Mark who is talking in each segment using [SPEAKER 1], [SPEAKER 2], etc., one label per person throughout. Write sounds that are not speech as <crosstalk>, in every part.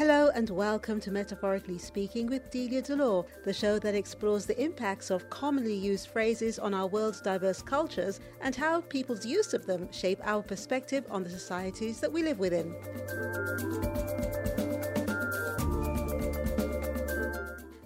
[SPEAKER 1] Hello and welcome to Metaphorically Speaking with Delia Delore, the show that explores the impacts of commonly used phrases on our world's diverse cultures and how people's use of them shape our perspective on the societies that we live within.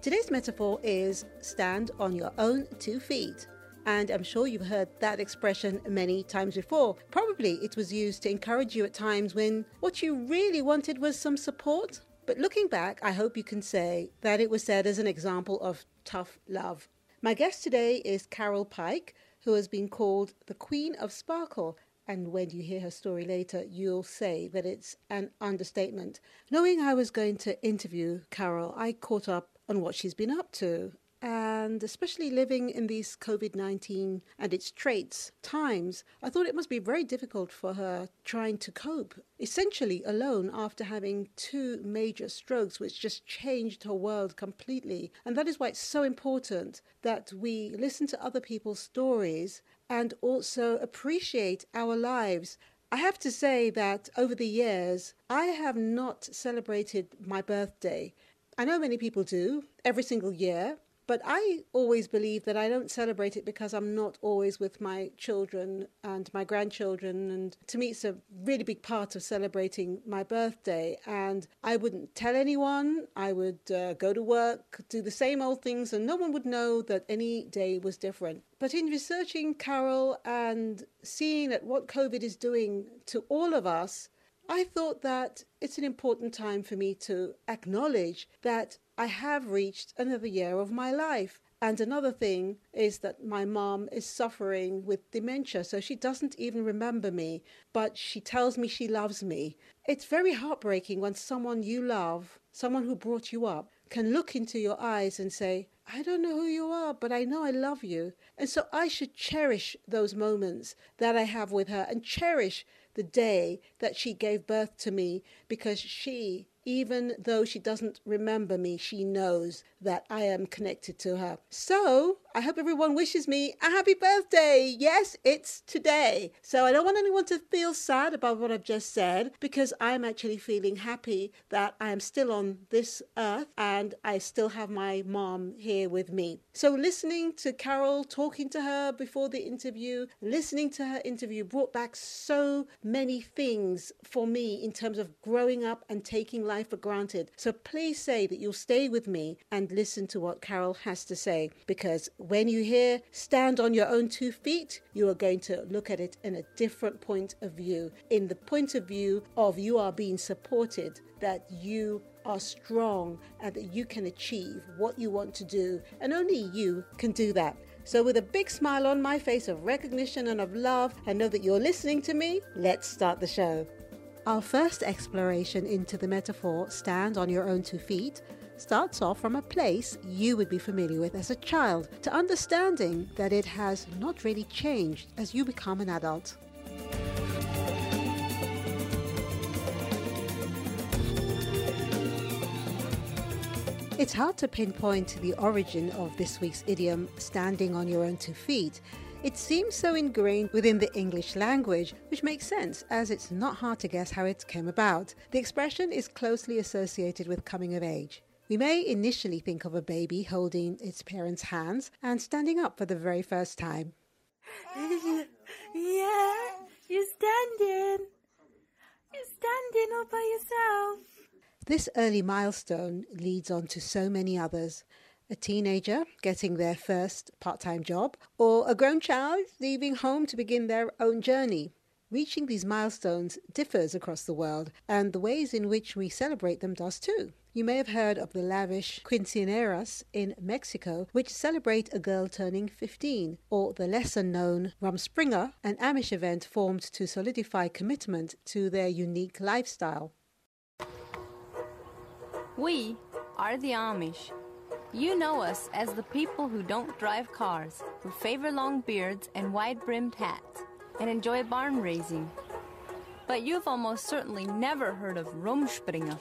[SPEAKER 1] Today's metaphor is stand on your own two feet. And I'm sure you've heard that expression many times before. Probably it was used to encourage you at times when what you really wanted was some support. But looking back, I hope you can say that it was said as an example of tough love. My guest today is Carol Pike, who has been called the Queen of Sparkle. And when you hear her story later, you'll say that it's an understatement. Knowing I was going to interview Carol, I caught up on what she's been up to and especially living in these COVID 19 and its traits times, I thought it must be very difficult for her trying to cope, essentially alone after having two major strokes, which just changed her world completely. And that is why it's so important that we listen to other people's stories and also appreciate our lives. I have to say that over the years, I have not celebrated my birthday. I know many people do every single year, but I always believe that I don't celebrate it because I'm not always with my children and my grandchildren. And to me, it's a really big part of celebrating my birthday. And I wouldn't tell anyone. I would uh, go to work, do the same old things, and no one would know that any day was different. But in researching Carol and seeing at what COVID is doing to all of us, I thought that it's an important time for me to acknowledge that I have reached another year of my life. And another thing is that my mom is suffering with dementia, so she doesn't even remember me, but she tells me she loves me. It's very heartbreaking when someone you love, someone who brought you up, can look into your eyes and say, I don't know who you are, but I know I love you. And so I should cherish those moments that I have with her and cherish the day that she gave birth to me because she even though she doesn't remember me, she knows that I am connected to her. So I hope everyone wishes me a happy birthday. Yes, it's today. So I don't want anyone to feel sad about what I've just said because I'm actually feeling happy that I am still on this earth and I still have my mom here with me. So listening to Carol, talking to her before the interview, listening to her interview brought back so many things for me in terms of growing up and taking life for granted. So please say that you'll stay with me and listen to what Carol has to say because when you hear stand on your own two feet, you are going to look at it in a different point of view. In the point of view of you are being supported, that you are strong and that you can achieve what you want to do, and only you can do that. So, with a big smile on my face of recognition and of love, and know that you're listening to me, let's start the show. Our first exploration into the metaphor, stand on your own two feet, starts off from a place you would be familiar with as a child to understanding that it has not really changed as you become an adult. It's hard to pinpoint the origin of this week's idiom, standing on your own two feet, it seems so ingrained within the English language, which makes sense as it's not hard to guess how it came about. The expression is closely associated with coming of age. We may initially think of a baby holding its parents' hands and standing up for the very first time. <laughs>
[SPEAKER 2] yeah, you're standing. You're standing all by yourself.
[SPEAKER 1] This early milestone leads on to so many others a teenager getting their first part time job, or a grown child leaving home to begin their own journey. Reaching these milestones differs across the world, and the ways in which we celebrate them does too. You may have heard of the lavish quinceañeras in Mexico, which celebrate a girl turning 15, or the lesser known Rumspringa, an Amish event formed to solidify commitment to their unique lifestyle.
[SPEAKER 3] We are the Amish you know us as the people who don't drive cars, who favor long beards and wide brimmed hats, and enjoy barn raising. But you've almost certainly never heard of Rumspringa.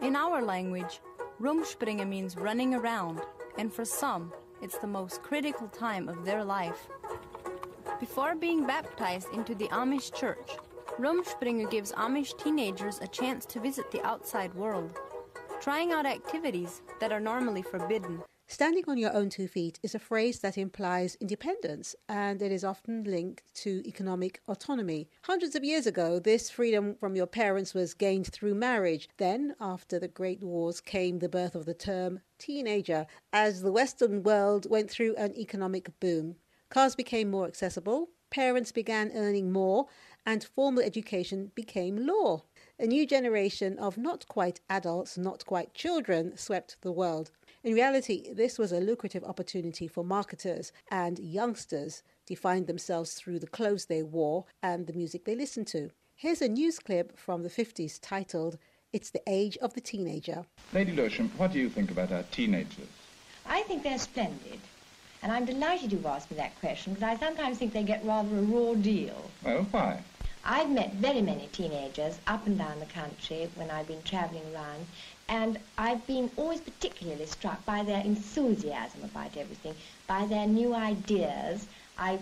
[SPEAKER 3] In our language, Rumspringa means running around, and for some, it's the most critical time of their life. Before being baptized into the Amish church, Rumspringa gives Amish teenagers a chance to visit the outside world, trying out activities that are normally forbidden.
[SPEAKER 1] Standing on your own two feet is a phrase that implies independence and it is often linked to economic autonomy. Hundreds of years ago, this freedom from your parents was gained through marriage. Then, after the Great Wars, came the birth of the term teenager as the Western world went through an economic boom. Cars became more accessible, parents began earning more, and formal education became law. A new generation of not quite adults, not quite children swept the world. In reality, this was a lucrative opportunity for marketers, and youngsters defined themselves through the clothes they wore and the music they listened to. Here's a news clip from the 50s titled, It's the Age of the Teenager.
[SPEAKER 4] Lady Lewisham, what do you think about our teenagers?
[SPEAKER 5] I think they're splendid. And I'm delighted you've asked me that question because I sometimes think they get rather a raw deal.
[SPEAKER 4] Well, why?
[SPEAKER 5] I've met very many teenagers up and down the country when I've been travelling around, and I've been always particularly struck by their enthusiasm about everything, by their new ideas. I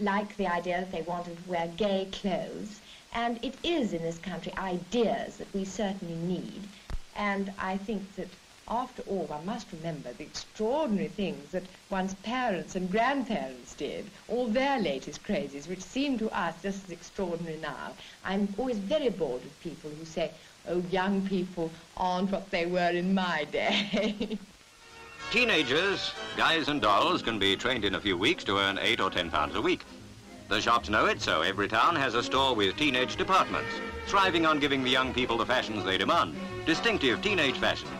[SPEAKER 5] like the idea that they want to wear gay clothes, and it is in this country ideas that we certainly need. And I think that after all, one must remember the extraordinary things that one's parents and grandparents did, all their latest crazes, which seem to us just as extraordinary now. I'm always very bored with people who say, oh, young people aren't what they were in my day. <laughs>
[SPEAKER 6] Teenagers, guys and dolls can be trained in a few weeks to earn eight or ten pounds a week. The shops know it, so every town has a store with teenage departments, thriving on giving the young people the fashions they demand. Distinctive teenage fashions.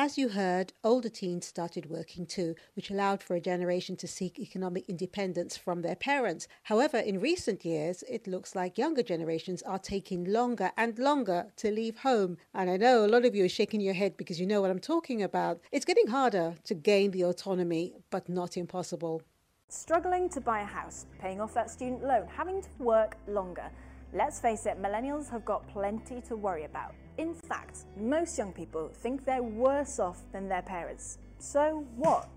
[SPEAKER 1] As you heard, older teens started working too, which allowed for a generation to seek economic independence from their parents. However, in recent years, it looks like younger generations are taking longer and longer to leave home. And I know a lot of you are shaking your head because you know what I'm talking about. It's getting harder to gain the autonomy, but not impossible.
[SPEAKER 7] Struggling to buy a house, paying off that student loan, having to work longer. Let's face it, millennials have got plenty to worry about. In fact, most young people think they're worse off than their parents. So what?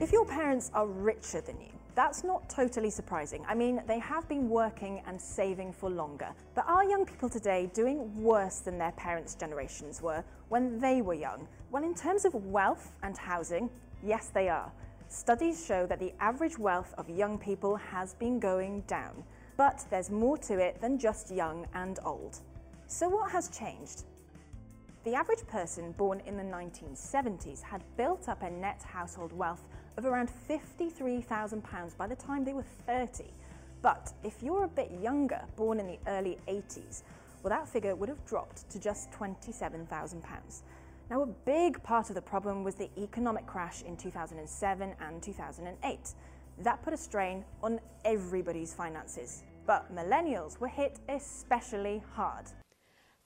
[SPEAKER 7] If your parents are richer than you, that's not totally surprising. I mean, they have been working and saving for longer. But are young people today doing worse than their parents' generations were when they were young? Well, in terms of wealth and housing, yes, they are. Studies show that the average wealth of young people has been going down. But there's more to it than just young and old. So, what has changed? The average person born in the 1970s had built up a net household wealth of around £53,000 by the time they were 30. But if you're a bit younger, born in the early 80s, well, that figure would have dropped to just £27,000. Now, a big part of the problem was the economic crash in 2007 and 2008. That put a strain on everybody's finances. But millennials were hit especially hard.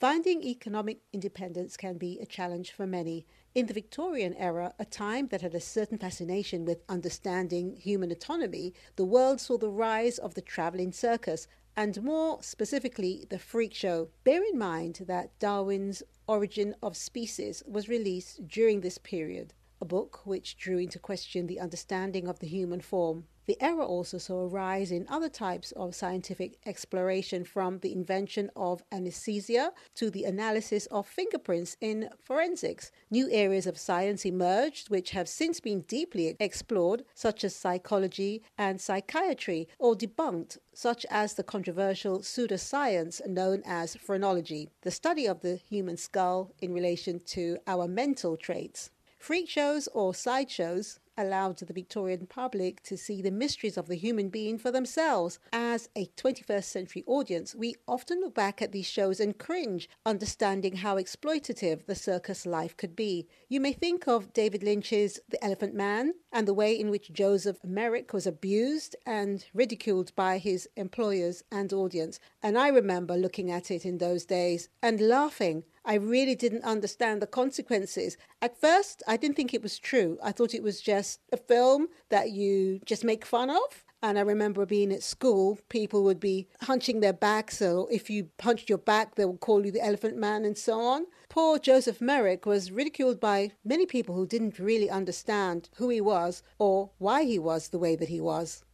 [SPEAKER 1] Finding economic independence can be a challenge for many. In the Victorian era, a time that had a certain fascination with understanding human autonomy, the world saw the rise of the travelling circus, and more specifically, the freak show. Bear in mind that Darwin's Origin of Species was released during this period, a book which drew into question the understanding of the human form. The era also saw a rise in other types of scientific exploration from the invention of anesthesia to the analysis of fingerprints in forensics. New areas of science emerged which have since been deeply explored, such as psychology and psychiatry, or debunked, such as the controversial pseudoscience known as phrenology, the study of the human skull in relation to our mental traits. Freak shows or sideshows allowed the Victorian public to see the mysteries of the human being for themselves. As a 21st century audience, we often look back at these shows and cringe, understanding how exploitative the circus life could be. You may think of David Lynch's The Elephant Man and the way in which Joseph Merrick was abused and ridiculed by his employers and audience. And I remember looking at it in those days and laughing I really didn't understand the consequences. At first, I didn't think it was true. I thought it was just a film that you just make fun of. And I remember being at school, people would be hunching their back. So if you hunched your back, they would call you the elephant man and so on. Poor Joseph Merrick was ridiculed by many people who didn't really understand who he was or why he was the way that he was.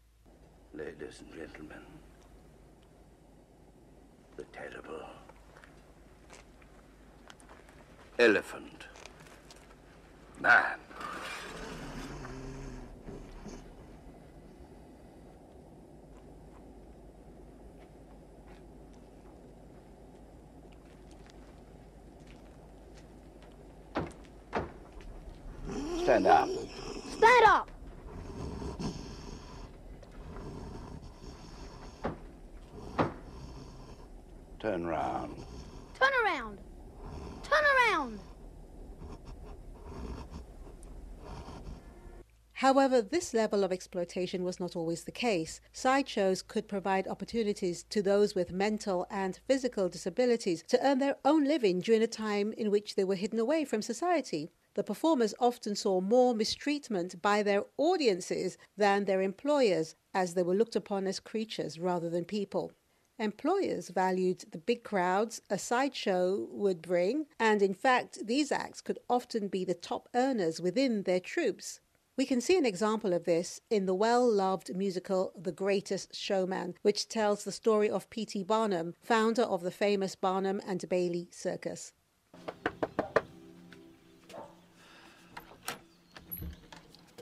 [SPEAKER 8] Ladies and gentlemen, the terrible elephant man. Stand up.
[SPEAKER 9] Stand up!
[SPEAKER 8] Turn round.
[SPEAKER 9] Turn around! Turn around!
[SPEAKER 1] However, this level of exploitation was not always the case. Sideshows could provide opportunities to those with mental and physical disabilities to earn their own living during a time in which they were hidden away from society. The performers often saw more mistreatment by their audiences than their employers, as they were looked upon as creatures rather than people. Employers valued the big crowds a sideshow would bring, and in fact, these acts could often be the top earners within their troupes. We can see an example of this in the well loved musical The Greatest Showman, which tells the story of P.T. Barnum, founder of the famous Barnum and Bailey Circus.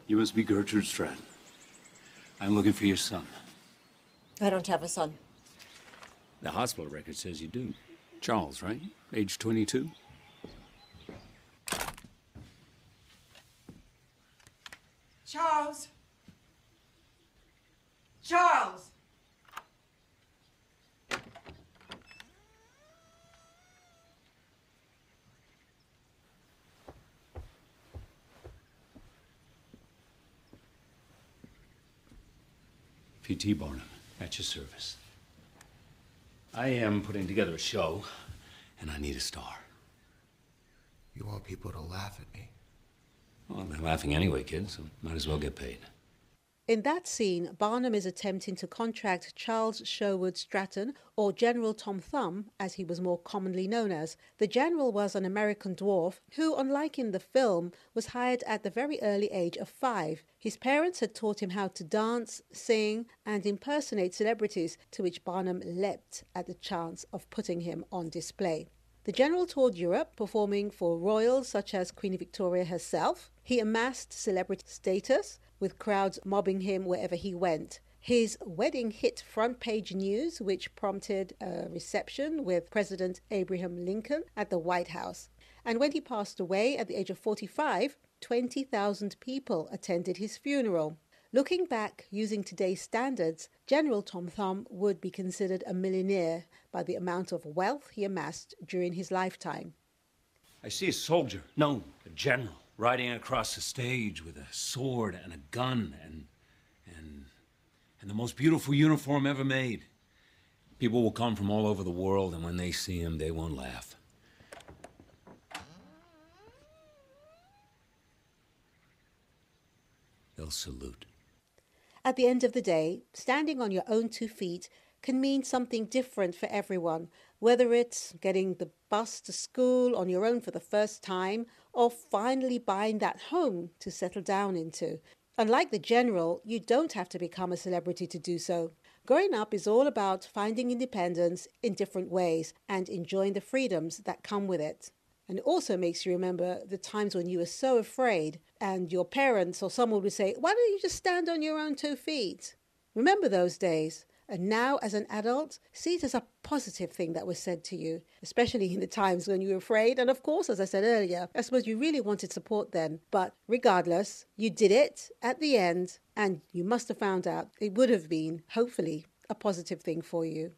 [SPEAKER 10] You must be Gertrude Stratton. I'm looking for your son.
[SPEAKER 11] I don't have a son.
[SPEAKER 10] The hospital record says you do. Charles, right? Age 22?
[SPEAKER 2] Charles! Charles!
[SPEAKER 10] P.T. Barnum, at your service. I am putting together a show, and I need a star.
[SPEAKER 12] You want people to laugh at me?
[SPEAKER 10] Well, they're laughing anyway, kids, so might as well get paid.
[SPEAKER 1] In that scene, Barnum is attempting to contract Charles Sherwood Stratton, or General Tom Thumb, as he was more commonly known as. The general was an American dwarf who, unlike in the film, was hired at the very early age of five. His parents had taught him how to dance, sing, and impersonate celebrities, to which Barnum leapt at the chance of putting him on display. The general toured Europe, performing for royals such as Queen Victoria herself. He amassed celebrity status, with crowds mobbing him wherever he went. His wedding hit front page news, which prompted a reception with President Abraham Lincoln at the White House. And when he passed away at the age of 45, 20,000 people attended his funeral. Looking back using today's standards, General Tom Thumb would be considered a millionaire by the amount of wealth he amassed during his lifetime.
[SPEAKER 10] I see a soldier, no, a general, riding across the stage with a sword and a gun and and and the most beautiful uniform ever made. People will come from all over the world, and when they see him, they won't laugh. They'll salute.
[SPEAKER 1] At the end of the day, standing on your own two feet can mean something different for everyone, whether it's getting the bus to school on your own for the first time or finally buying that home to settle down into. Unlike the general, you don't have to become a celebrity to do so. Growing up is all about finding independence in different ways and enjoying the freedoms that come with it. And it also makes you remember the times when you were so afraid and your parents or someone would say, Why don't you just stand on your own two feet? Remember those days. And now, as an adult, see it as a positive thing that was said to you, especially in the times when you were afraid. And of course, as I said earlier, I suppose you really wanted support then. But regardless, you did it at the end, and you must have found out it would have been, hopefully, a positive thing for you.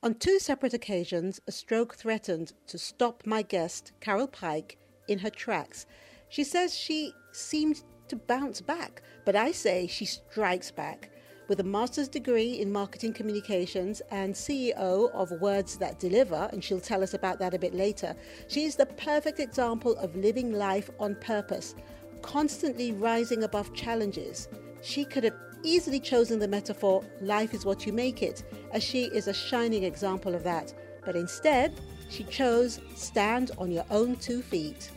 [SPEAKER 1] On two separate occasions, a stroke threatened to stop my guest, Carol Pike, in her tracks. She says she seemed to bounce back, but I say she strikes back. With a master's degree in marketing communications and CEO of Words That Deliver, and she'll tell us about that a bit later, she is the perfect example of living life on purpose, constantly rising above challenges. She could have easily chosen the metaphor, life is what you make it, as she is a shining example of that. But instead, she chose stand on your own two feet.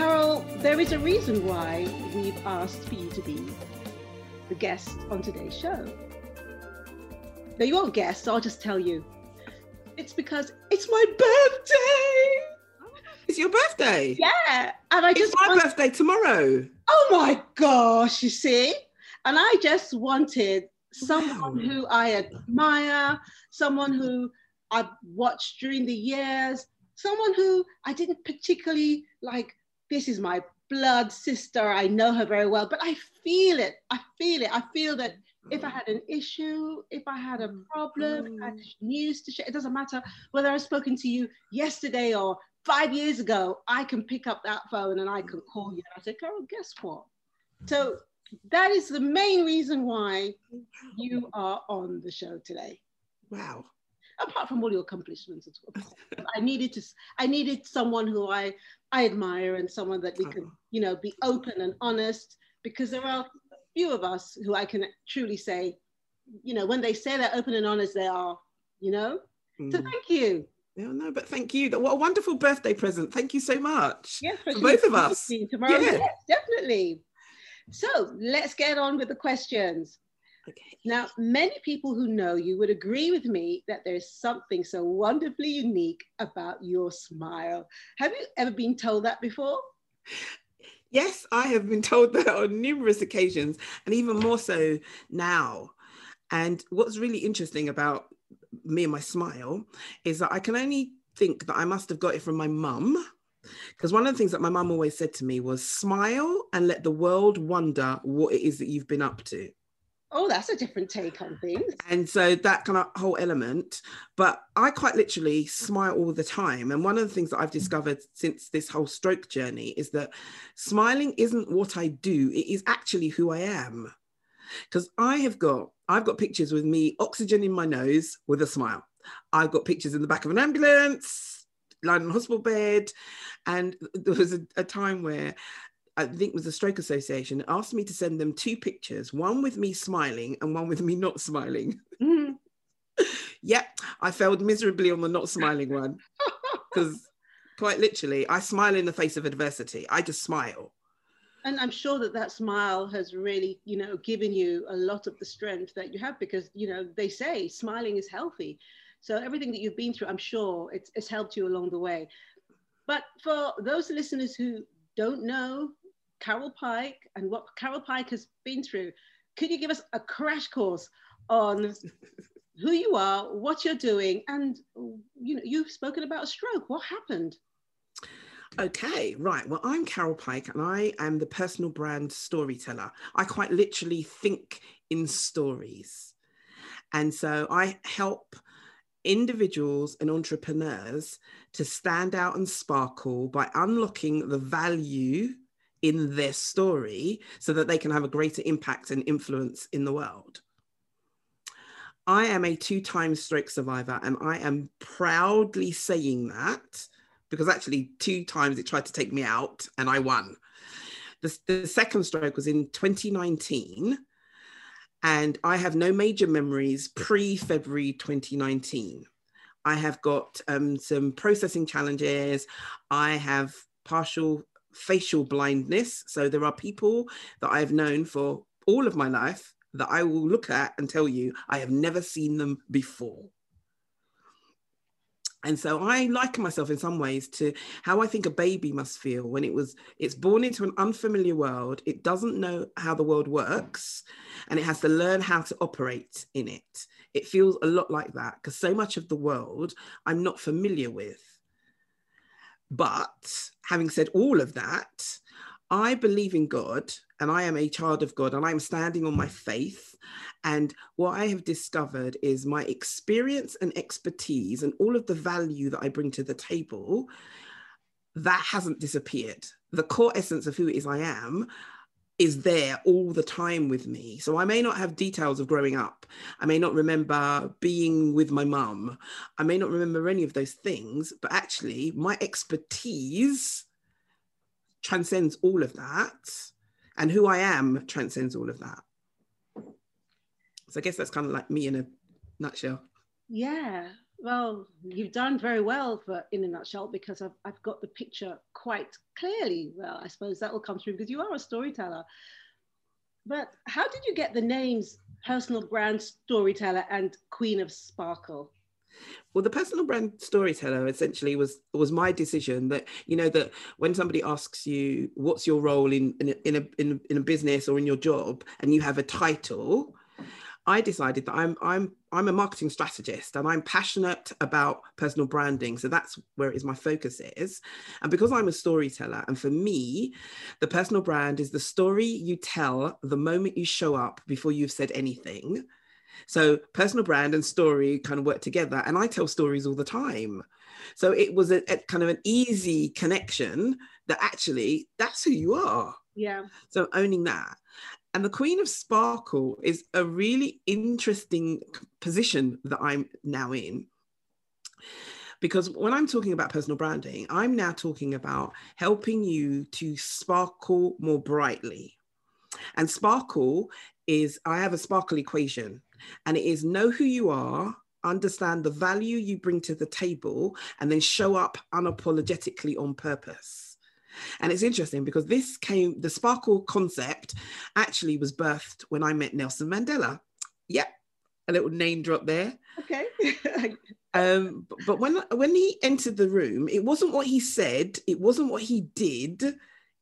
[SPEAKER 1] Carol, there is a reason why we've asked for you to be the guest on today's show. Now, you won't guess, so I'll just tell you. It's because it's my birthday.
[SPEAKER 13] It's your birthday.
[SPEAKER 1] Yeah, and I
[SPEAKER 13] It's
[SPEAKER 1] just
[SPEAKER 13] my
[SPEAKER 1] want-
[SPEAKER 13] birthday tomorrow.
[SPEAKER 1] Oh my gosh, you see? And I just wanted someone who I admire, someone who I've watched during the years, someone who I didn't particularly like, this is my blood sister, I know her very well, but I feel it. I feel it. I feel that if I had an issue, if I had a problem, had mm. news to share, it doesn't matter whether I've spoken to you yesterday or five years ago, I can pick up that phone and I can call you. And I say, Carol, guess what? So that is the main reason why you are on the show today.
[SPEAKER 13] Wow.
[SPEAKER 1] Apart from all your accomplishments. I needed to. I needed someone who I I admire and someone that we could, you know, be open and honest. Because there are few of us who I can truly say, you know, when they say they're open and honest, they are. You know. So
[SPEAKER 13] Mm.
[SPEAKER 1] thank you.
[SPEAKER 13] Yeah, no, but thank you. What a wonderful birthday present. Thank you so much.
[SPEAKER 1] Yes,
[SPEAKER 13] for
[SPEAKER 1] especially
[SPEAKER 13] both of us.
[SPEAKER 1] tomorrow.
[SPEAKER 13] Yeah.
[SPEAKER 1] Yes, definitely. So let's get on with the questions. Now, many people who know you would agree with me that there's something so wonderfully unique about your smile. Have you ever been told that before?
[SPEAKER 13] Yes, I have been told that <laughs> on numerous occasions, and even more so now. And what's really interesting about me and my smile is that I can only think that I must have got it from my mum. Because one of the things that my mum always said to me was smile and let the world wonder what it is that you've been up to.
[SPEAKER 1] Oh, that's a different take on things.
[SPEAKER 13] And so that kind of whole element, but I quite literally smile all the time. And one of the things that I've discovered since this whole stroke journey is that smiling isn't what I do, it is actually who I am. Because I have got, I've got pictures with me, oxygen in my nose with a smile. I've got pictures in the back of an ambulance, lying on a hospital bed. And there was a, a time where I think it was the Stroke Association, asked me to send them two pictures, one with me smiling and one with me not smiling. <laughs> Mm-hmm. yep, I failed miserably on the not smiling one <laughs> because quite literally, I smile in the face of adversity. I just smile.
[SPEAKER 1] And I'm sure that that smile has really, you know, given you a lot of the strength that you have because, you know, they say smiling is healthy. So everything that you've been through, I'm sure it's, it's helped you along the way. But for those listeners who don't know Carol Pike and what Carol Pike has been through, could you give us a crash course on <laughs> who you are, what you're doing, and you know, you've spoken about a stroke. What happened?
[SPEAKER 13] Okay, right. Well, I'm Carol Pike and I am the personal brand storyteller. I quite literally think in stories. And so I help individuals and entrepreneurs to stand out and sparkle by unlocking the value in their story so that they can have a greater impact and influence in the world. I am a two time stroke survivor and I am proudly saying that because actually, two times it tried to take me out and I won. The, the second stroke was in 2019 and I have no major memories pre February 2019. I have got um, some processing challenges. I have partial facial blindness. So there are people that I've known for all of my life that I will look at and tell you I have never seen them before. And so I liken myself in some ways to how I think a baby must feel when it was it's born into an unfamiliar world. It doesn't know how the world works and it has to learn how to operate in it. It feels a lot like that because so much of the world I'm not familiar with. But having said all of that, I believe in God and I am a child of God and I'm standing on my faith. And what I have discovered is my experience and expertise and all of the value that I bring to the table, that hasn't disappeared. The core essence of who it is I am is there all the time with me. So I may not have details of growing up. I may not remember being with my mum. I may not remember any of those things, but actually, my expertise transcends all of that. And who I am transcends all of that. So I guess that's kind of like me in a nutshell.
[SPEAKER 1] Yeah. Well, you've done very well for in a nutshell because I've, I've got the picture quite clearly. Well, I suppose that will come through because you are a storyteller. But how did you get the names personal brand storyteller and Queen of Sparkle?
[SPEAKER 13] Well, the personal brand storyteller essentially was was my decision that you know that when somebody asks you what's your role in in a, in a, in a, in a business or in your job and you have a title, I decided that I'm I'm I'm a marketing strategist and I'm passionate about personal branding. So that's where it is my focus is. And because I'm a storyteller, and for me, the personal brand is the story you tell the moment you show up before you've said anything. So personal brand and story kind of work together. And I tell stories all the time. So it was a, a kind of an easy connection that actually that's who you are.
[SPEAKER 1] Yeah.
[SPEAKER 13] So owning that. And the Queen of Sparkle is a really interesting position that I'm now in. Because when I'm talking about personal branding, I'm now talking about helping you to sparkle more brightly. And sparkle is, I have a sparkle equation, and it is know who you are, understand the value you bring to the table, and then show up unapologetically on purpose. And it's interesting because this came, the sparkle concept actually was birthed when I met Nelson Mandela. Yep, a little name drop there.
[SPEAKER 1] Okay. <laughs>
[SPEAKER 13] um, but, but when when he entered the room, it wasn't what he said, it wasn't what he did,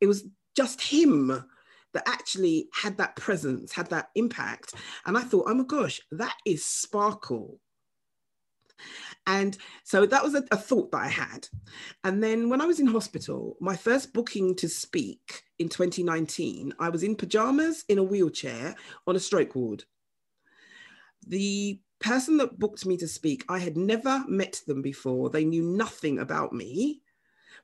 [SPEAKER 13] it was just him that actually had that presence, had that impact. And I thought, oh my gosh, that is sparkle. And so that was a, a, thought that I had. And then when I was in hospital, my first booking to speak in 2019, I was in pajamas in a wheelchair on a stroke ward. The person that booked me to speak, I had never met them before. They knew nothing about me,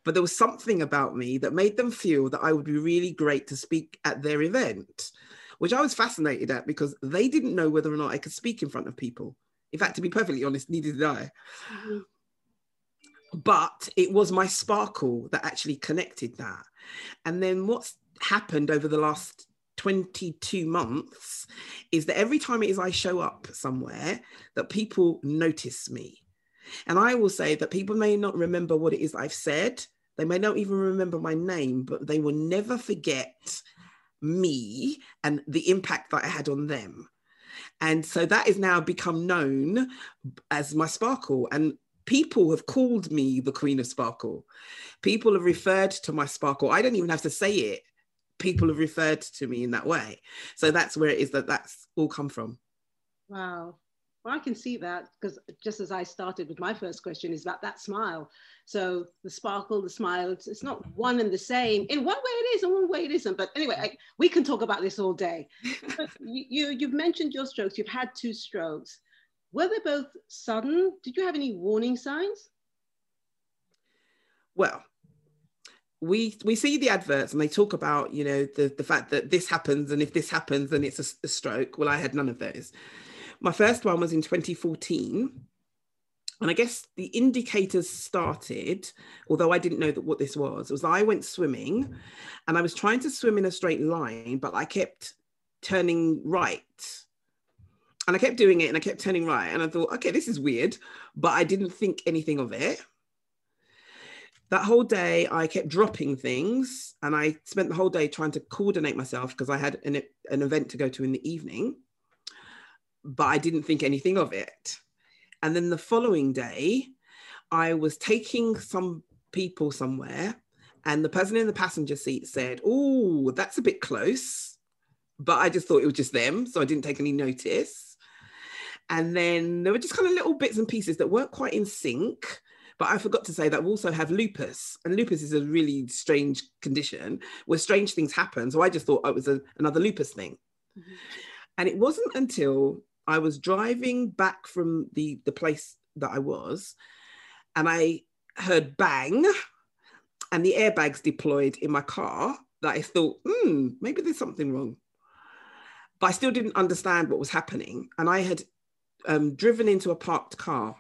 [SPEAKER 13] but there was something about me that made them feel that I would be really great to speak at their event, which I was fascinated at because they didn't know whether or not I could speak in front of people. In fact, to be perfectly honest, neither did I. Mm-hmm. But it was my sparkle that actually connected that. And then what's happened over the last 22 months is that every time it is I show up somewhere, that people notice me. And I will say that people may not remember what it is I've said. They may not even remember my name, but they will never forget me and the impact that I had on them. And so that is now become known as my sparkle. And people have called me the Queen of Sparkle. People have referred to my sparkle. I don't even have to say it. People have referred to me in that way. So that's where it is that that's all come from.
[SPEAKER 1] Wow. Well, I can see that because just as I started with my first question is about that smile. So the sparkle, the smile, it's, it's not one and the same. In one way it is, in one way it isn't. But anyway, I, we can talk about this all day. <laughs> you, you, you've mentioned your strokes. You've had two strokes. Were they both sudden? Did you have any warning signs?
[SPEAKER 13] Well, we we see the adverts and they talk about you know the the fact that this happens and if this happens then it's a, a stroke. Well, I had none of those. My first one was in 2014. And I guess the indicators started, although I didn't know that what this was, was I went swimming and I was trying to swim in a straight line, but I kept turning right. And I kept doing it and I kept turning right. And I thought, okay, this is weird, but I didn't think anything of it. That whole day, I kept dropping things and I spent the whole day trying to coordinate myself because I had an, an event to go to in the evening but I didn't think anything of it. And then the following day, I was taking some people somewhere, and the person in the passenger seat said, Oh, that's a bit close. But I just thought it was just them. So I didn't take any notice. And then there were just kind of little bits and pieces that weren't quite in sync. But I forgot to say that we also have lupus, and lupus is a really strange condition where strange things happen. So I just thought it was a, another lupus thing. Mm-hmm. And it wasn't until I was driving back from the the place that I was, and I heard bang, and the airbags deployed in my car. That I thought, hmm, maybe there's something wrong. But I still didn't understand what was happening, and I had um, driven into a parked car,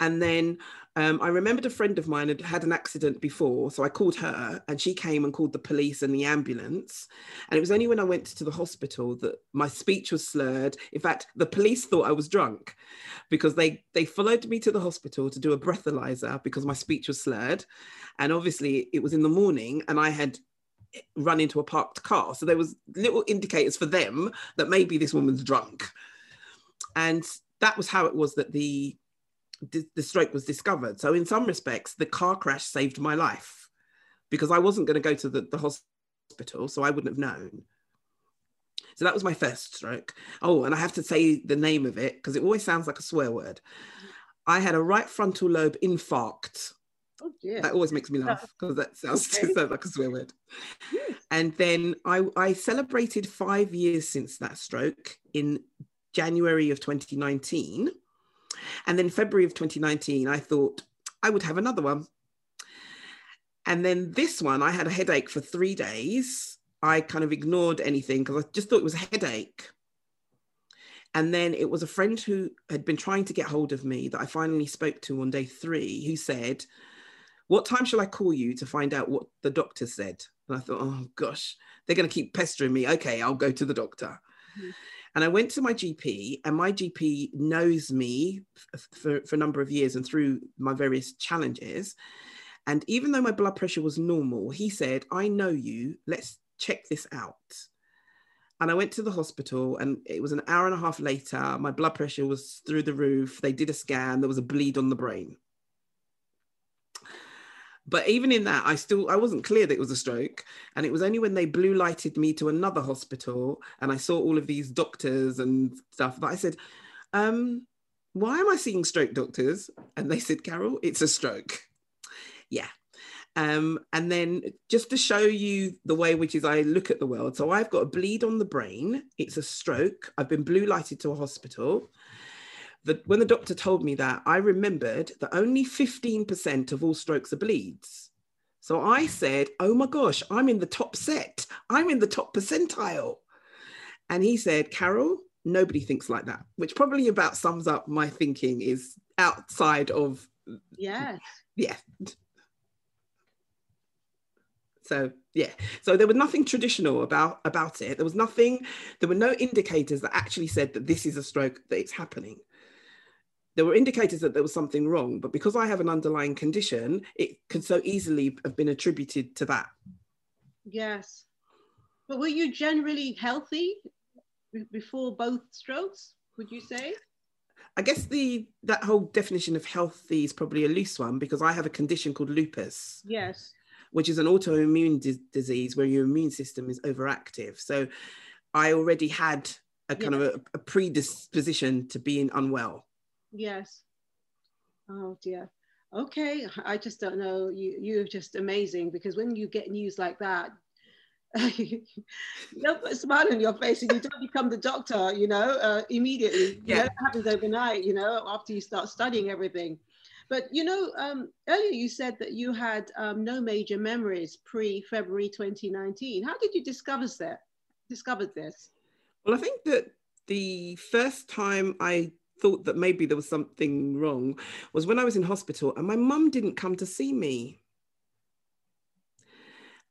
[SPEAKER 13] and then Um, I remembered a friend of mine had had an accident before, so I called her and she came and called the police and the ambulance. And it was only when I went to the hospital that my speech was slurred. In fact, the police thought I was drunk because they they followed me to the hospital to do a breathalyzer because my speech was slurred. And obviously it was in the morning and I had run into a parked car. So there was little indicators for them that maybe this woman's drunk. And that was how it was that the the stroke was discovered. So in some respects, the car crash saved my life because I wasn't going to go to the, the hospital, so I wouldn't have known. So that was my first stroke. Oh, and I have to say the name of it because it always sounds like a swear word. I had a right frontal lobe infarct.
[SPEAKER 1] Oh dear.
[SPEAKER 13] That always makes me laugh <laughs> because that sounds, <laughs> okay. sounds like a swear word. Hmm. And then I, I celebrated five years since that stroke in January of 2019. And then February of 2019, I thought I would have another one. And then this one, I had a headache for three days. I kind of ignored anything because I just thought it was a headache. And then it was a friend who had been trying to get hold of me that I finally spoke to on day three who said, What time shall I call you to find out what the doctor said? And I thought, Oh gosh, they're going to keep pestering me. Okay, I'll go to the doctor. Mm-hmm. And I went to my GP, and my GP knows me for, for a number of years and through my various challenges. And even though my blood pressure was normal, he said, I know you, let's check this out. And I went to the hospital, and it was an hour and a half later. My blood pressure was through the roof. They did a scan, there was a bleed on the brain but even in that i still i wasn't clear that it was a stroke and it was only when they blue lighted me to another hospital and i saw all of these doctors and stuff that i said um why am i seeing stroke doctors and they said carol it's a stroke yeah um, and then just to show you the way which is I look at the world. So I've got a bleed on the brain. It's a stroke. I've been blue lighted to a hospital the, when the doctor told me that, I remembered that only 15% of all strokes are bleeds. So I said, Oh my gosh, I'm in the top set. I'm in the top percentile. And he said, Carol, nobody thinks like that, which probably about sums up my thinking is outside of.
[SPEAKER 1] Yes.
[SPEAKER 13] Yeah. So yeah, so there was nothing traditional about about it. There was nothing. There were no indicators that actually said that this is a stroke that it's happening there were indicators that there was something wrong, but because I have an underlying condition, it could so easily have been attributed to that.
[SPEAKER 1] Yes. But were you generally healthy before both strokes, would you say?
[SPEAKER 13] I guess the that whole definition of healthy is probably a loose one because I have a condition called lupus.
[SPEAKER 1] Yes.
[SPEAKER 13] Which is an autoimmune di- disease where your immune system is overactive. So I already had a kind of a, a predisposition to being unwell.
[SPEAKER 1] Yes. Oh dear. Okay, I just don't know. You you're just amazing because when you get news like that, <laughs> you don't put a smile on your face and you don't become the doctor, you know, uh, immediately. Yeah. You know, it happens overnight, you know, after you start studying everything. But you know, um, earlier you said that you had um, no major memories pre February 2019. How did you discover that? Discovered this?
[SPEAKER 13] Well, I think that the first time I thought that maybe there was something wrong was when I was in hospital and my mum didn't come to see me.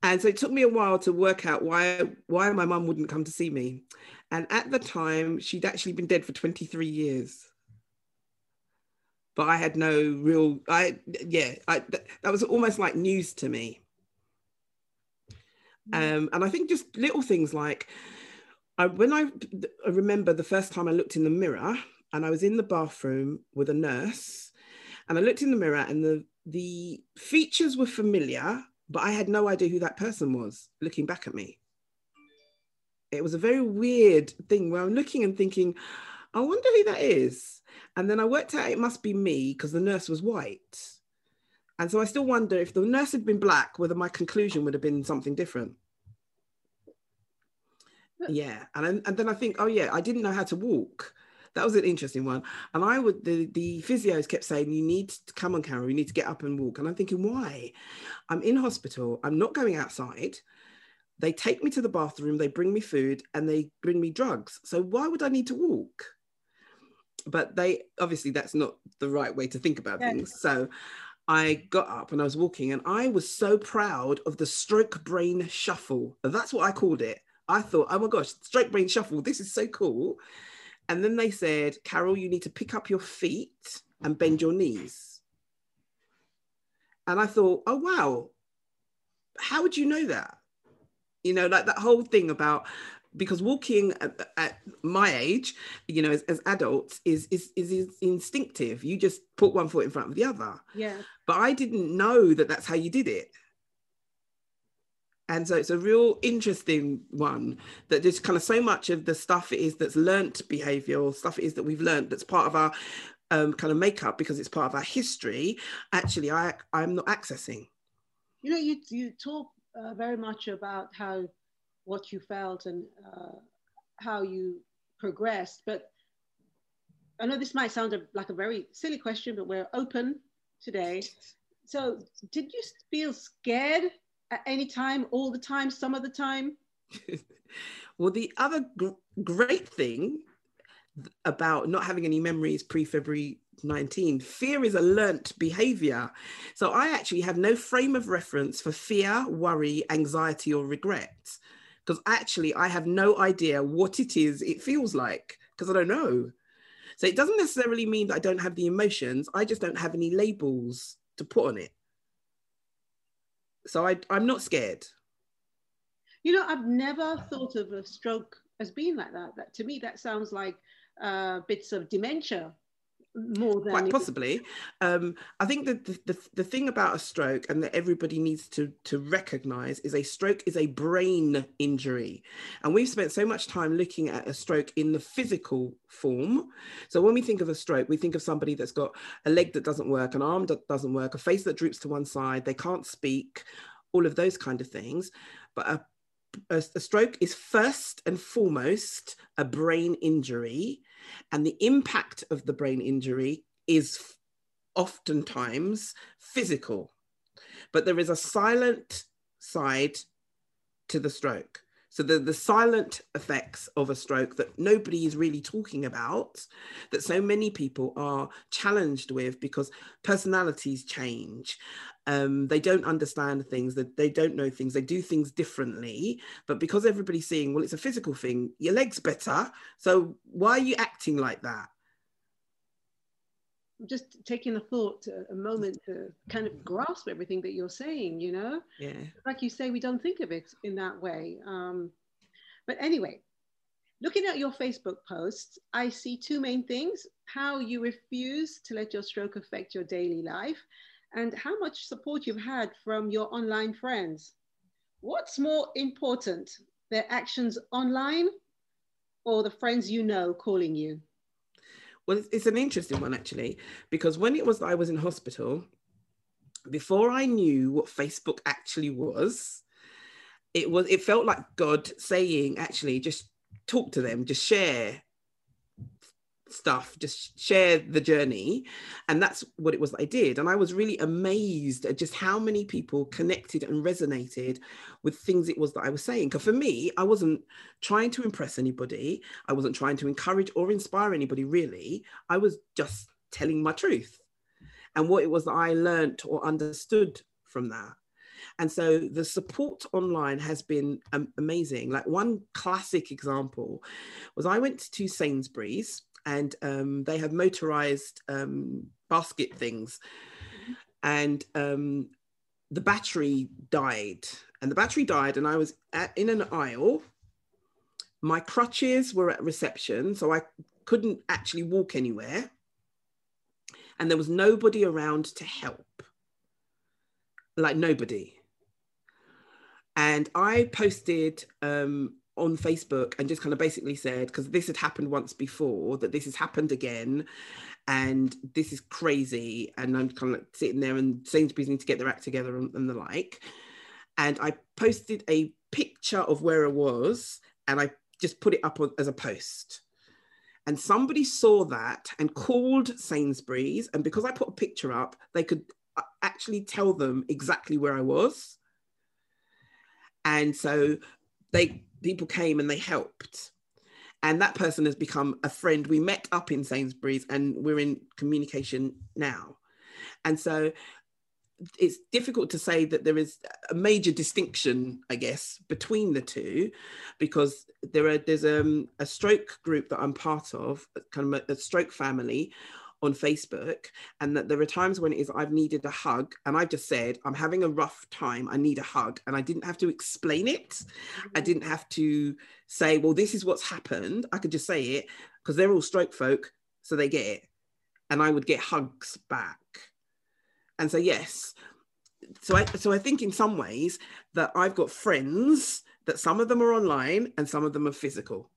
[SPEAKER 13] And so it took me a while to work out why why my mum wouldn't come to see me. And at the time, she'd actually been dead for 23 years. But I had no real I yeah, I that was almost like news to me. Mm. Um, and I think just little things like I, when I, I remember the first time I looked in the mirror, and I was in the bathroom with a nurse and I looked in the mirror and the the features were familiar, but I had no idea who that person was looking back at me. It was a very weird thing where I'm looking and thinking, I wonder who that is. And then I worked out it must be me because the nurse was white. And so I still wonder if the nurse had been black, whether my conclusion would have been something different. Yeah. And, and then I think, oh, yeah, I didn't know how to walk that was an interesting one. And I would the the physios kept saying, "You need to come on, Carol. You need to get up and walk." And I'm thinking, why? I'm in hospital. I'm not going outside. They take me to the bathroom. They bring me food and they bring me drugs. So why would I need to walk? but they obviously that's not the right way to think about
[SPEAKER 1] Yeah.
[SPEAKER 13] things. So I got up and I was walking, and I was so proud of the stroke brain shuffle. That's what I called it. I thought, oh my gosh, stroke brain shuffle, this is so cool. And then they said, Carol, you need to pick up your feet and bend your knees. And I thought, oh wow, how would you know that? You know, like that whole thing about because walking at, at my age, you know, as, as adults is, is is is instinctive. You just put one foot in front of the other.
[SPEAKER 1] Yeah.
[SPEAKER 13] But I didn't know that that's how you did it. And so it's a real interesting one that just kind of so much of the stuff it is that's learnt behavior or stuff it is that we've learnt that's part of our um, kind of makeup because it's part of our history. Actually, I I'm not accessing.
[SPEAKER 1] You know, you you talk uh, very much about how what you felt and uh, how you progressed, but I know this might sound a, like a very silly question, but we're open today. So, did you feel scared at any time, all the time, some of the time? <laughs>
[SPEAKER 13] Well, the other gr- great thing about not having any memories pre February 19, fear is a learnt behavior. So I actually have no frame of reference for fear, worry, anxiety, or regret. Because actually, I have no idea what it is it feels like because I don't know. So it doesn't necessarily mean that I don't have the emotions, I just don't have any labels to put on it. So I, I'm not scared.
[SPEAKER 1] You know, I've never thought of a stroke as being like that. That to me, that sounds like uh, bits of dementia more than
[SPEAKER 13] quite possibly. Um, i think that the, the, the thing about a stroke and that everybody needs to to recognize is a stroke is a brain injury. And we've spent so much time looking at a stroke in the physical form. So when we think of a stroke we think of somebody that's got a leg that doesn't work an arm that doesn't work a face that droops to one side they can't speak all of those kind of things. But a a, a stroke is first and foremost a brain injury, and the impact of the brain injury is oftentimes physical. But there is a silent side to the stroke. So the, the silent effects of a stroke that nobody is really talking about, that so many people are challenged with because personalities change. Um, they don't understand things, that they don't know things, they do things differently. But because everybody's seeing, well, it's a physical thing, your leg's better. So why are you acting like that?
[SPEAKER 1] Just taking a thought, a, a moment to kind of grasp everything that you're saying, you know?
[SPEAKER 13] Yeah.
[SPEAKER 1] Like you say, we don't think of it in that way. Um, but anyway, looking at your Facebook posts, I see two main things how you refuse to let your stroke affect your daily life, and how much support you've had from your online friends. What's more important, their actions online or the friends you know calling you?
[SPEAKER 13] Well, it's, an interesting one actually, because when it was that I was in hospital, before I knew what Facebook actually was, it was it felt like God saying, actually, just talk to them, just share stuff, just share the journey. And that's what it was that I did. And I was really amazed at just how many people connected and resonated with things it was that I was saying. Because for me, I wasn't trying to impress anybody, I wasn't trying to encourage or inspire anybody, really. I was just telling my truth and what it was that I learned or understood from that. And so the support online has been amazing. Like one classic example was I went to Sainsbury's and um, they have motorized um, basket things. And um, the battery died. And the battery died, and I was at, in an aisle. My crutches were at reception, so I couldn't actually walk anywhere. And there was nobody around to help. Like nobody. And I posted um, on Facebook and just kind of basically said, because this had happened once before, that this has happened again and this is crazy. And I'm kind of sitting there and Sainsbury's need to get their act together and, and the like. And I posted a picture of where I was and I just put it up on, as a post. And somebody saw that and called Sainsbury's. And because I put a picture up, they could uh, actually tell them exactly where I was. And so they people came and they helped. and that person has become a friend. We met up in Sainsbury's and we're in communication now. And so it's difficult to say that there is a major distinction, I guess, between the two, because there are there's um, a stroke group that I'm part of, kind of a, a stroke family on Facebook, and that there are times when it is I've needed a hug, and I've just said I'm having a rough time, I need a hug, and I didn't have to explain it, I mm-hmm. didn't have to say, well, this is what's happened. I could just say it because they're all stroke folk, so they get it, and I would get hugs back. And so yes. So i so i think in some ways that i've got friends that some of them are online and some of them are physical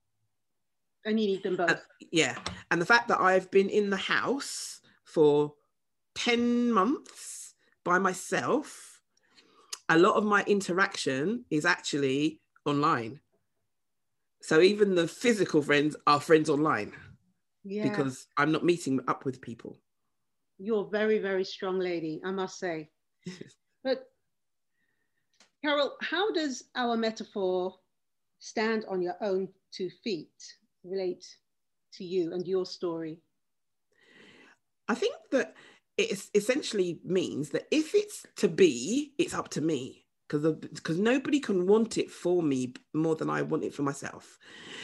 [SPEAKER 1] and you need them both.
[SPEAKER 13] Uh, yeah and the fact that i've been in the house for 10 months by myself a lot of my interaction is actually online. So even the physical friends are friends online
[SPEAKER 1] yeah.
[SPEAKER 13] because i'm not meeting up with people.
[SPEAKER 1] You're a very very strong lady i must say. <laughs> But carole how does our metaphor stand on your own two feet relate to you and your story
[SPEAKER 13] I think that it essentially means that if it's to be, it's up to me because because nobody can want it for me more than I want it for myself.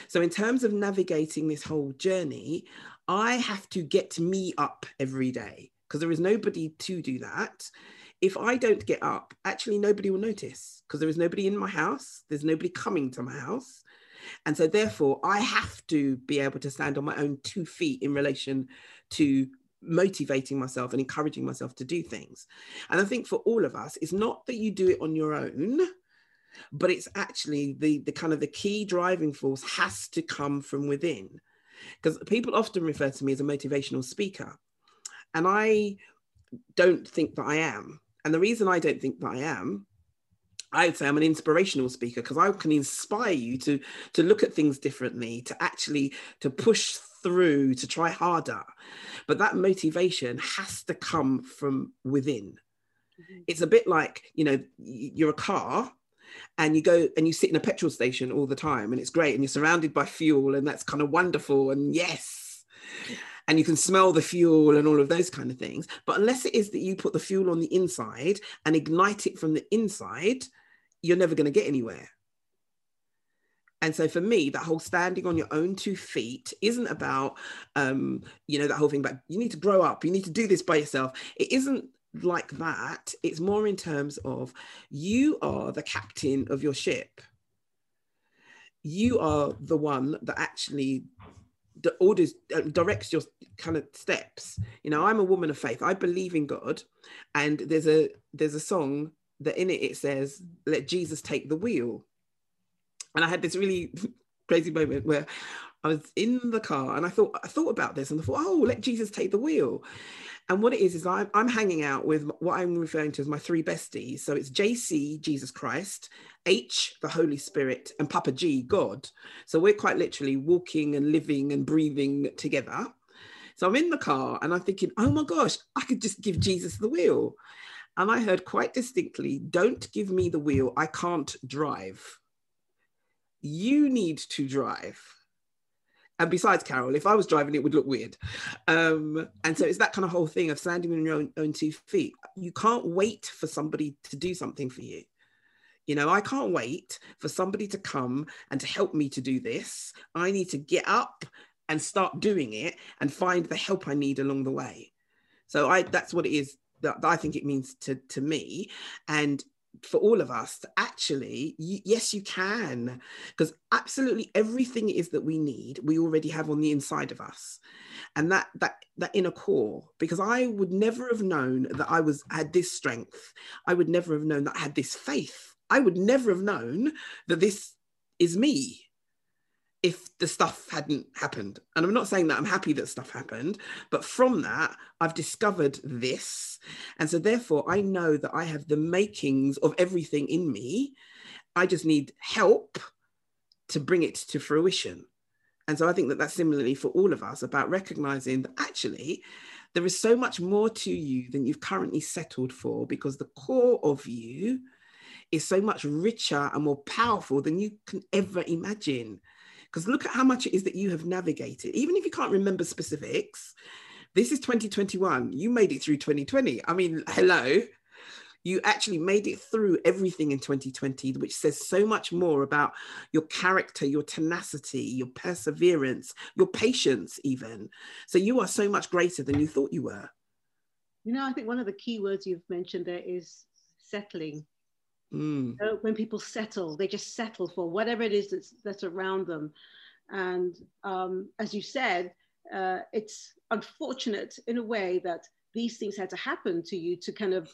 [SPEAKER 13] So in terms of navigating this whole journey, I have to get me up every day because there is nobody to do that. If I don't get up, actually nobody will notice because there is nobody in my house. There's nobody coming to my house. And so, therefore, I have to be able to stand on my own two feet in relation to motivating myself and encouraging myself to do things. And I think for all of us, it's not that you do it on your own, but it's actually the, the kind of the key driving force has to come from within. Because people often refer to me as a motivational speaker. And I don't think that I am. And the reason I don't think that I am I would say I'm an inspirational speaker because I can inspire you to to look at things differently, to actually to push through, to try harder. But that motivation has to come from within. Mm-hmm. It's a bit like, you know, you're a car and you go and you sit in a petrol station all the time and it's great and you're surrounded by fuel and that's kind of wonderful and yes and you can smell the fuel and all of those kind of things. But unless it is that you put the fuel on the inside and ignite it from the inside, you're never going to get anywhere. And so for me, that whole standing on your own two feet isn't about, um, you know, that whole thing about you need to grow up, you need to do this by yourself. It isn't like that. It's more in terms of you are the captain of your ship. You are the one that actually orders uh, directs your kind of steps you know i'm a woman of faith i believe in god and there's a there's a song that in it it says let jesus take the wheel and i had this really <laughs> crazy moment where i was in the car and i thought i thought about this and i thought oh let jesus take the wheel and what it is is i'm, I'm hanging out with what i'm referring to as my three besties so it's jc jesus christ H, the Holy Spirit, and Papa G, God. So we're quite literally walking and living and breathing together. So I'm in the car and I'm thinking, oh my gosh, I could just give Jesus the wheel. And I heard quite distinctly, don't give me the wheel. I can't drive. You need to drive. And besides, Carole, if I was driving, it would look weird. Um, and so it's that kind of whole thing of standing on your own, own two feet. You can't wait for somebody to do something for you. You know, I can't wait for somebody to come and to help me to do this. I need to get up and start doing it and find the help I need along the way. So I that's what it is that, I think it means to to me. And for all of us to actually yes you can because absolutely everything is that we need we already have on the inside of us. And that that that inner core because i would never have known that i was had this strength. I would never have known that i had this faith. I would never have known that this is me if the stuff hadn't happened. And I'm not saying that I'm happy that stuff happened, but from that, I've discovered this. And so, therefore, I know that I have the makings of everything in me. I just need help to bring it to fruition. And so, I think that that's similarly for all of us about recognizing that actually there is so much more to you than you've currently settled for because the core of you is so much richer and more powerful than you can ever imagine Because look at how much it is that you have navigated. Even if you can't remember specifics, this is 2021. You made it through 2020. I mean, hello. You actually made it through everything in 2020, which says so much more about your character, your tenacity, your perseverance, your patience, even. So you are so much greater than you thought you were.
[SPEAKER 1] You know, I think one of the key words you've mentioned there is settling.
[SPEAKER 13] Mm.
[SPEAKER 1] So when people settle, they just settle for whatever it is that's, that's around them. And um, as you said, uh, it's unfortunate in a way that these things had to happen to you to kind of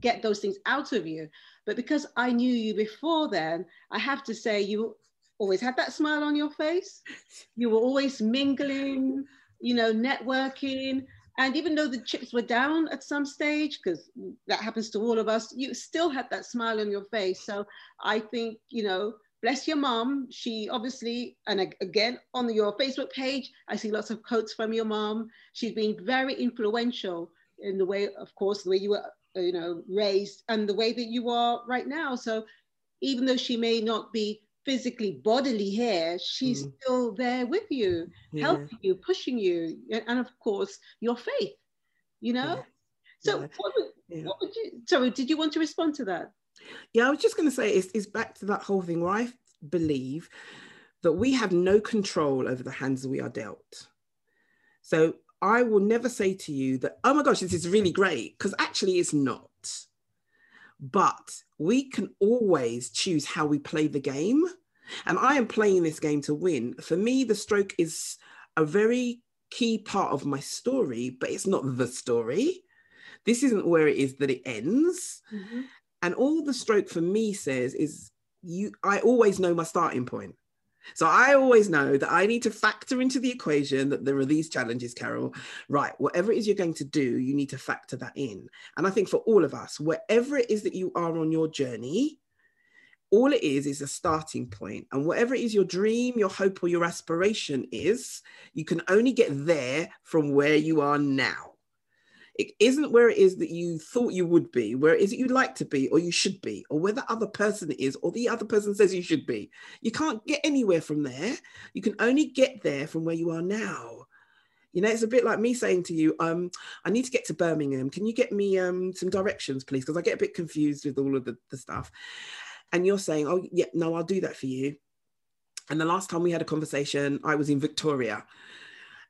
[SPEAKER 1] get those things out of you. But because I knew you before then, I have to say you always had that smile on your face. You were always mingling, you know, networking. And even though the chips were down at some stage, because that happens to all of us, you still had that smile on your face. So I think, you know, bless your mom. She obviously, and again, on your Facebook page, I see lots of quotes from your mom. She's been very influential in the way, of course, the way you were, you know, raised and the way that you are right now. So even though she may not be physically, bodily here, she's mm. still there with you, yeah. helping you, pushing you, and of course, your faith, you know? Yeah. So, yeah. What, would, what would you, sorry, did you want to respond to that?
[SPEAKER 13] Yeah, I was just going to say it's, it's back to that whole thing where I believe that we have no control over the hands we are dealt. So I will never say to you that, oh my gosh, this is really great, because actually it's not. But we can always choose how we play the game. And I am playing this game to win. For me, the stroke is a very key part of my story, but it's not the story. This isn't where it is that it ends. Mm-hmm. And all the stroke for me says is you I always know my starting point. So I always know that I need to factor into the equation that there are these challenges, Carole. Right, whatever it is you're going to do, you need to factor that in. And I think for all of us, wherever it is that you are on your journey, all it is is a starting point. And whatever it is your dream, your hope, or your aspiration is, you can only get there from where you are now. It isn't where it is that you thought you would be, where it is that you'd like to be, or you should be, or where the other person is, or the other person says you should be. You can't get anywhere from there. You can only get there from where you are now. You know, it's a bit like me saying to you, um, I need to get to Birmingham. Can you get me um, some directions, please? Because I get a bit confused with all of the, the stuff. And you're saying, oh, yeah, no, I'll do that for you. And the last time we had a conversation, I was in Victoria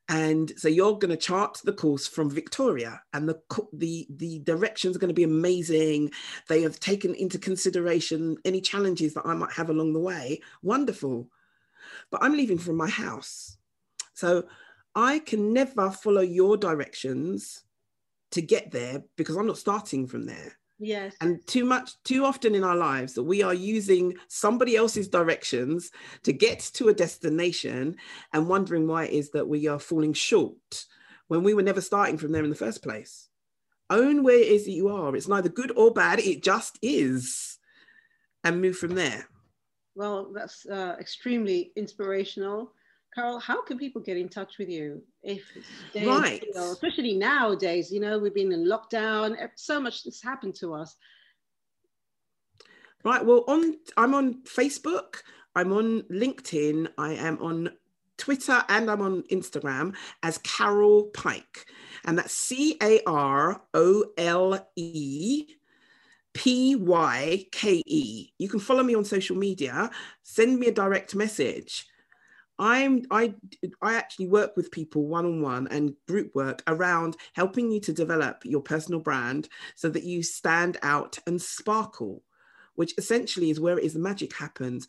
[SPEAKER 13] and so you're going to chart the course from Victoria, and the the the directions are going to be amazing. They have taken into consideration any challenges that I might have along the way. Wonderful, but I'm leaving from my house, so I can never follow your directions to get there because I'm not starting from there.
[SPEAKER 1] Yes.
[SPEAKER 13] And too much, too often in our lives that we are using somebody else's directions to get to a destination and wondering why it is that we are falling short when we were never starting from there in the first place. Own where it is that you are. It's neither good or bad, it just is. And move from there.
[SPEAKER 1] Well, that's uh, extremely inspirational. Carole, how can people get in touch with you if they,
[SPEAKER 13] right.
[SPEAKER 1] You know, especially nowadays, you know, we've been in lockdown, so much has happened to us.
[SPEAKER 13] Right. Well, on I'm on Facebook, I'm on LinkedIn, I am on Twitter, and I'm on Instagram as Carole Pyke, and that's C A R O L E. P Y K E. You can follow me on social media, send me a direct message. I'm I I actually work with people one on one and group work around helping you to develop your personal brand so that you stand out and sparkle, which essentially is where it is the magic happens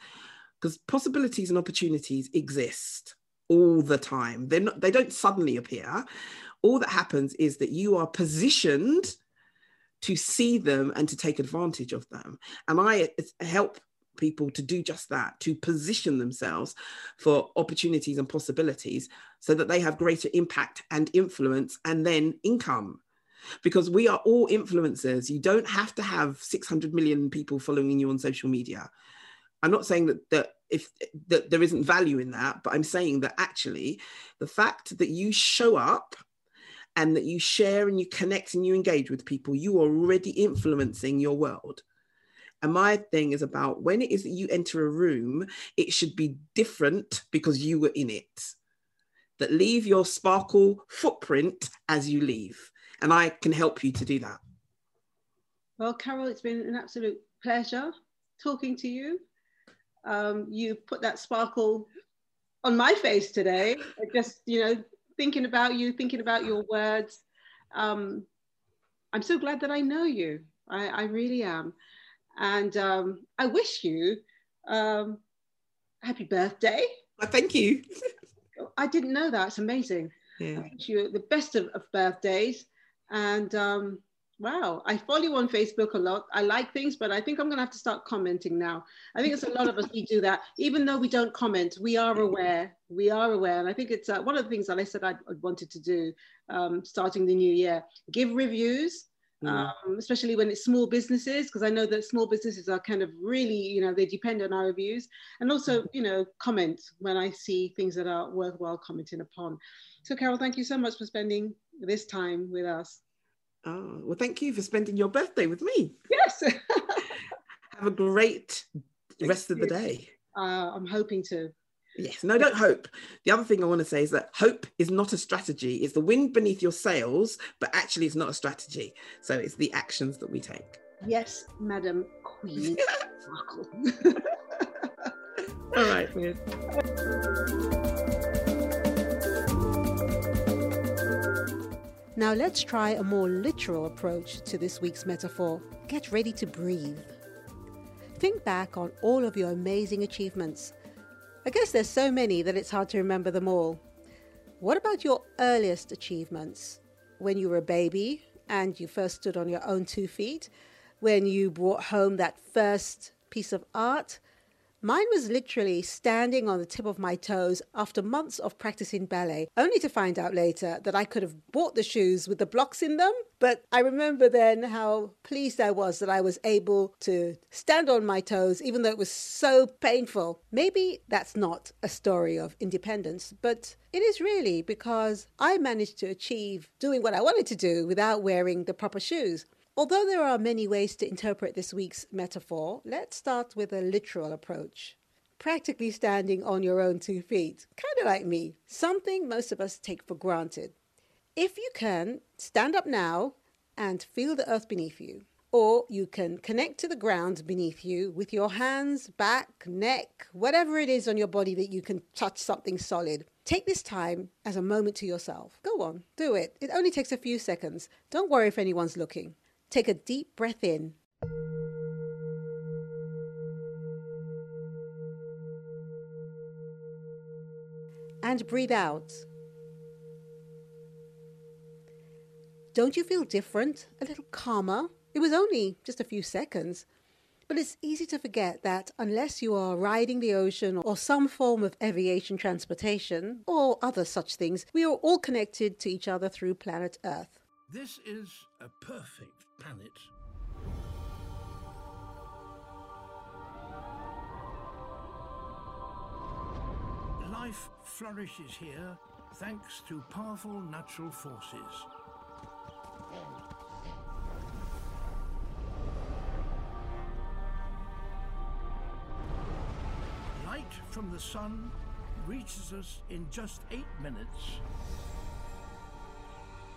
[SPEAKER 13] because possibilities and opportunities exist all the time. They're not they don't suddenly appear. All that happens is that you are positioned to see them and to take advantage of them. And I help people to do just that, to position themselves for opportunities and possibilities so that they have greater impact and influence and then income. Because we are all influencers. You don't have to have 600 million people following you on social media. I'm not saying that, that if that there isn't value in that, but I'm saying that actually the fact that you show up and that you share and you connect and you engage with people, you are already influencing your world And my thing is about when it is that you enter a room, it should be different because you were in it. That leave your sparkle footprint as you leave. And I can help you to do that.
[SPEAKER 1] Well, Carole, it's been an absolute pleasure talking to you. Um, you put that sparkle on my face today. <laughs> Just, you know, thinking about you, thinking about your words. Um, I'm so glad that I know you. I, I really am. And um, I wish you um, happy birthday.
[SPEAKER 13] Well, thank you.
[SPEAKER 1] I didn't know that. It's amazing.
[SPEAKER 13] Yeah.
[SPEAKER 1] I wish you the best of, of birthdays. And um, wow, I follow you on Facebook a lot. I like things, but I think I'm going to have to start commenting now. I think it's a lot of us we do that. Even though we don't comment, we are aware. We are aware. And I think it's uh, one of the things that I said I wanted to do um, starting the new year give reviews.
[SPEAKER 13] Mm.
[SPEAKER 1] Um, especially when it's small businesses, because I know that small businesses are kind of really, you know, they depend on our reviews, and also, you know, comment when I see things that are worthwhile commenting upon. So, Carole, thank you so much for spending this time with us.
[SPEAKER 13] Oh, well, thank you for spending your birthday with me.
[SPEAKER 1] Yes. <laughs>
[SPEAKER 13] Have a great rest of the day.
[SPEAKER 1] Uh, I'm hoping to.
[SPEAKER 13] Yes, no, don't hope. The other thing I want to say is that hope is not a strategy. It's the wind beneath your sails, but actually, it's not a strategy. So it's the actions that we take.
[SPEAKER 1] Yes, Madam Queen. <laughs> <laughs>
[SPEAKER 13] All right.
[SPEAKER 1] Now let's try a more literal approach to this week's metaphor. Get ready to breathe. Think back on all of your amazing achievements. I guess there's so many that it's hard to remember them all. What about your earliest achievements? When you were a baby and you first stood on your own two feet? When you brought home that first piece of art? Mine was literally standing on the tip of my toes after months of practicing ballet, only to find out later that I could have bought the shoes with the blocks in them. But I remember then how pleased I was that I was able to stand on my toes, even though it was so painful. Maybe that's not a story of independence, but it is really because I managed to achieve doing what I wanted to do without wearing the proper shoes. Although there are many ways to interpret this week's metaphor, let's start with a literal approach. Practically standing on your own two feet, kind of like me, something most of us take for granted. If you can, stand up now and feel the earth beneath you. Or you can connect to the ground beneath you with your hands, back, neck, whatever it is on your body that you can touch something solid. Take this time as a moment to yourself. Go on, do it. It only takes a few seconds. Don't worry if anyone's looking. Take a deep breath in. And breathe out. Don't you feel different? A little calmer? It was only just a few seconds. But it's easy to forget that unless you are riding the ocean or some form of aviation transportation or other such things, we are all connected to each other through planet Earth.
[SPEAKER 14] This is a perfect planet. Life flourishes here thanks to powerful natural forces. Light from the sun reaches us in just eight minutes,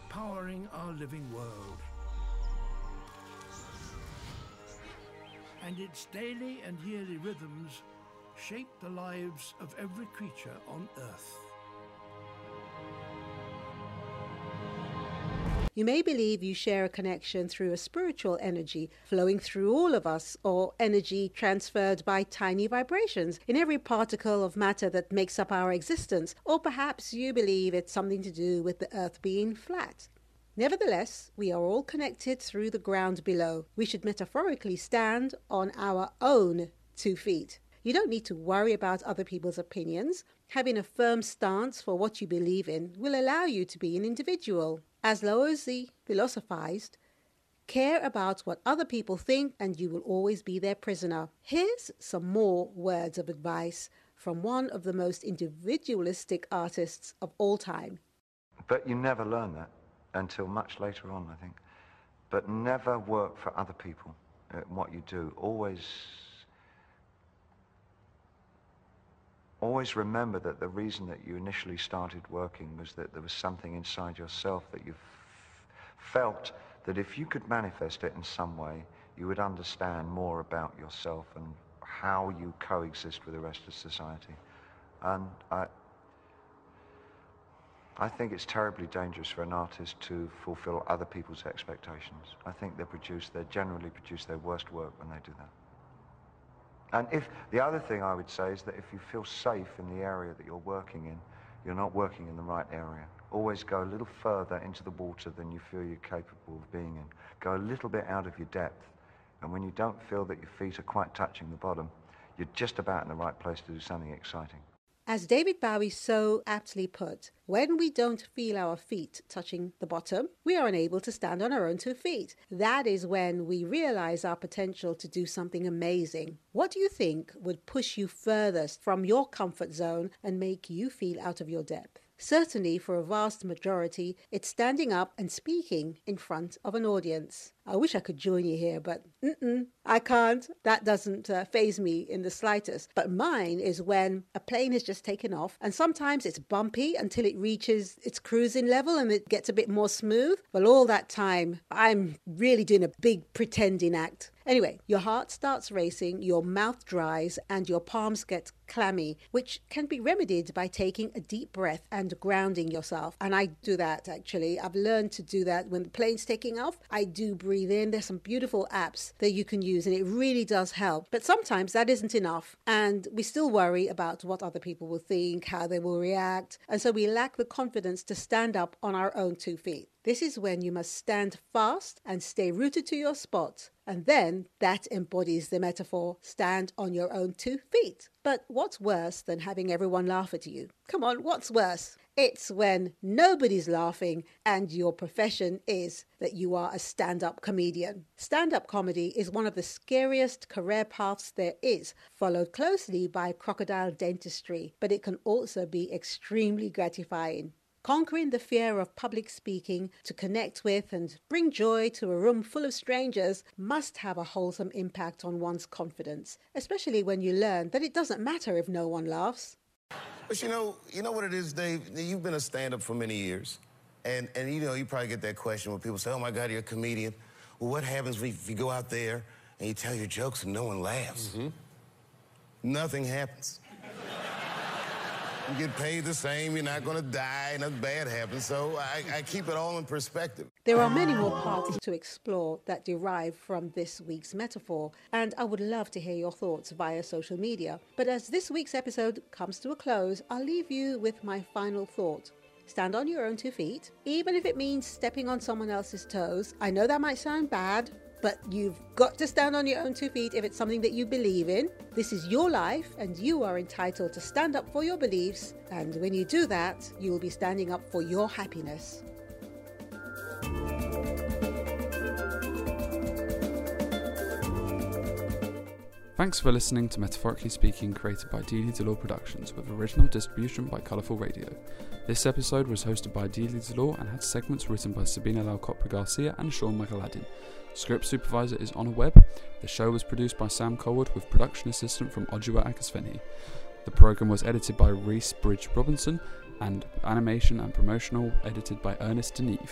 [SPEAKER 14] powering our living world. And its daily and yearly rhythms shape the lives of every creature on Earth.
[SPEAKER 1] You may believe you share a connection through a spiritual energy flowing through all of us, or energy transferred by tiny vibrations in every particle of matter that makes up our existence, or perhaps you believe it's something to do with the earth being flat. Nevertheless, we are all connected through the ground below. We should metaphorically stand on our own two feet. You don't need to worry about other people's opinions. Having a firm stance for what you believe in will allow you to be an individual. As Laozi philosophized, care about what other people think and you will always be their prisoner. Here's some more words of advice from one of the most individualistic artists of all time.
[SPEAKER 15] But you never learn that until much later on, I think. But never work for other people. uh, what you do, always always remember that the reason that you initially started working was that there was something inside yourself that you felt that if you could manifest it in some way, you would understand more about yourself and how you coexist with the rest of society. And I, I think it's terribly dangerous for an artist to fulfill other people's expectations. I think they produce, they generally produce their worst work when they do that. And if the other thing I would say is that if you feel safe in the area that you're working in, you're not working in the right area. Always go a little further into the water than you feel you're capable of being in. Go a little bit out of your depth. And when you don't feel that your feet are quite touching the bottom, you're just about in the right place to do something exciting.
[SPEAKER 1] As David Bowie so aptly put, when we don't feel our feet touching the bottom, we are unable to stand on our own two feet. That is when we realize our potential to do something amazing. What do you think would push you furthest from your comfort zone and make you feel out of your depth? Certainly, for a vast majority, it's standing up and speaking in front of an audience. I wish I could join you here, but I can't. That doesn't uh, faze me in the slightest. But mine is when a plane has just taken off, and sometimes it's bumpy until it reaches its cruising level and it gets a bit more smooth. Well, all that time, I'm really doing a big pretending act. Anyway, your heart starts racing, your mouth dries, and your palms get clammy, which can be remedied by taking a deep breath and grounding yourself. And I do that actually. I've learned to do that when the plane's taking off. I do breathe in. There's some beautiful apps that you can use, and it really does help. But sometimes that isn't enough, and we still worry about what other people will think, how they will react, and so we lack the confidence to stand up on our own two feet. This is when you must stand fast and stay rooted to your spot. And then that embodies the metaphor stand on your own two feet. But what's worse than having everyone laugh at you? Come on, what's worse? It's when nobody's laughing and your profession is that you are a stand up comedian. Stand up comedy is one of the scariest career paths there is, followed closely by crocodile dentistry, but it can also be extremely gratifying. Conquering the fear of public speaking to connect with and bring joy to a room full of strangers must have a wholesome impact on one's confidence, especially when you learn that it doesn't matter if no one laughs.
[SPEAKER 16] But you know, you know what it is, Dave? You've been a stand-up for many years. And, and you know, you probably get that question when people say, oh my God, you're a comedian. Well, what happens if you go out there and you tell your jokes and no one laughs? Mm-hmm. Nothing happens. You get paid the same, you're not gonna die, nothing bad happens. So I, I keep it all in perspective.
[SPEAKER 1] There are many more parts to explore that derive from this week's metaphor, and I would love to hear your thoughts via social media. But as this week's episode comes to a close, I'll leave you with my final thought. Stand on your own two feet, even if it means stepping on someone else's toes. I know that might sound bad, but you've got to stand on your own two feet if it's something that you believe in. This is your life, and you are entitled to stand up for your beliefs. And when you do that, you will be standing up for your happiness.
[SPEAKER 17] Thanks for listening to Metaphorically Speaking, created by Dealey Delore Productions, with original distribution by Colourful Radio. This episode was hosted by Dealey Delore and had segments written by Sabina Lalcopra Garcia and Sean McAladin. Script supervisor is Honor Webb. The show was produced by Sam Colwood with production assistant from Ojua Akasveni. The program was edited by Reese Bridge Robinson and animation and promotional edited by Ernest Deneve.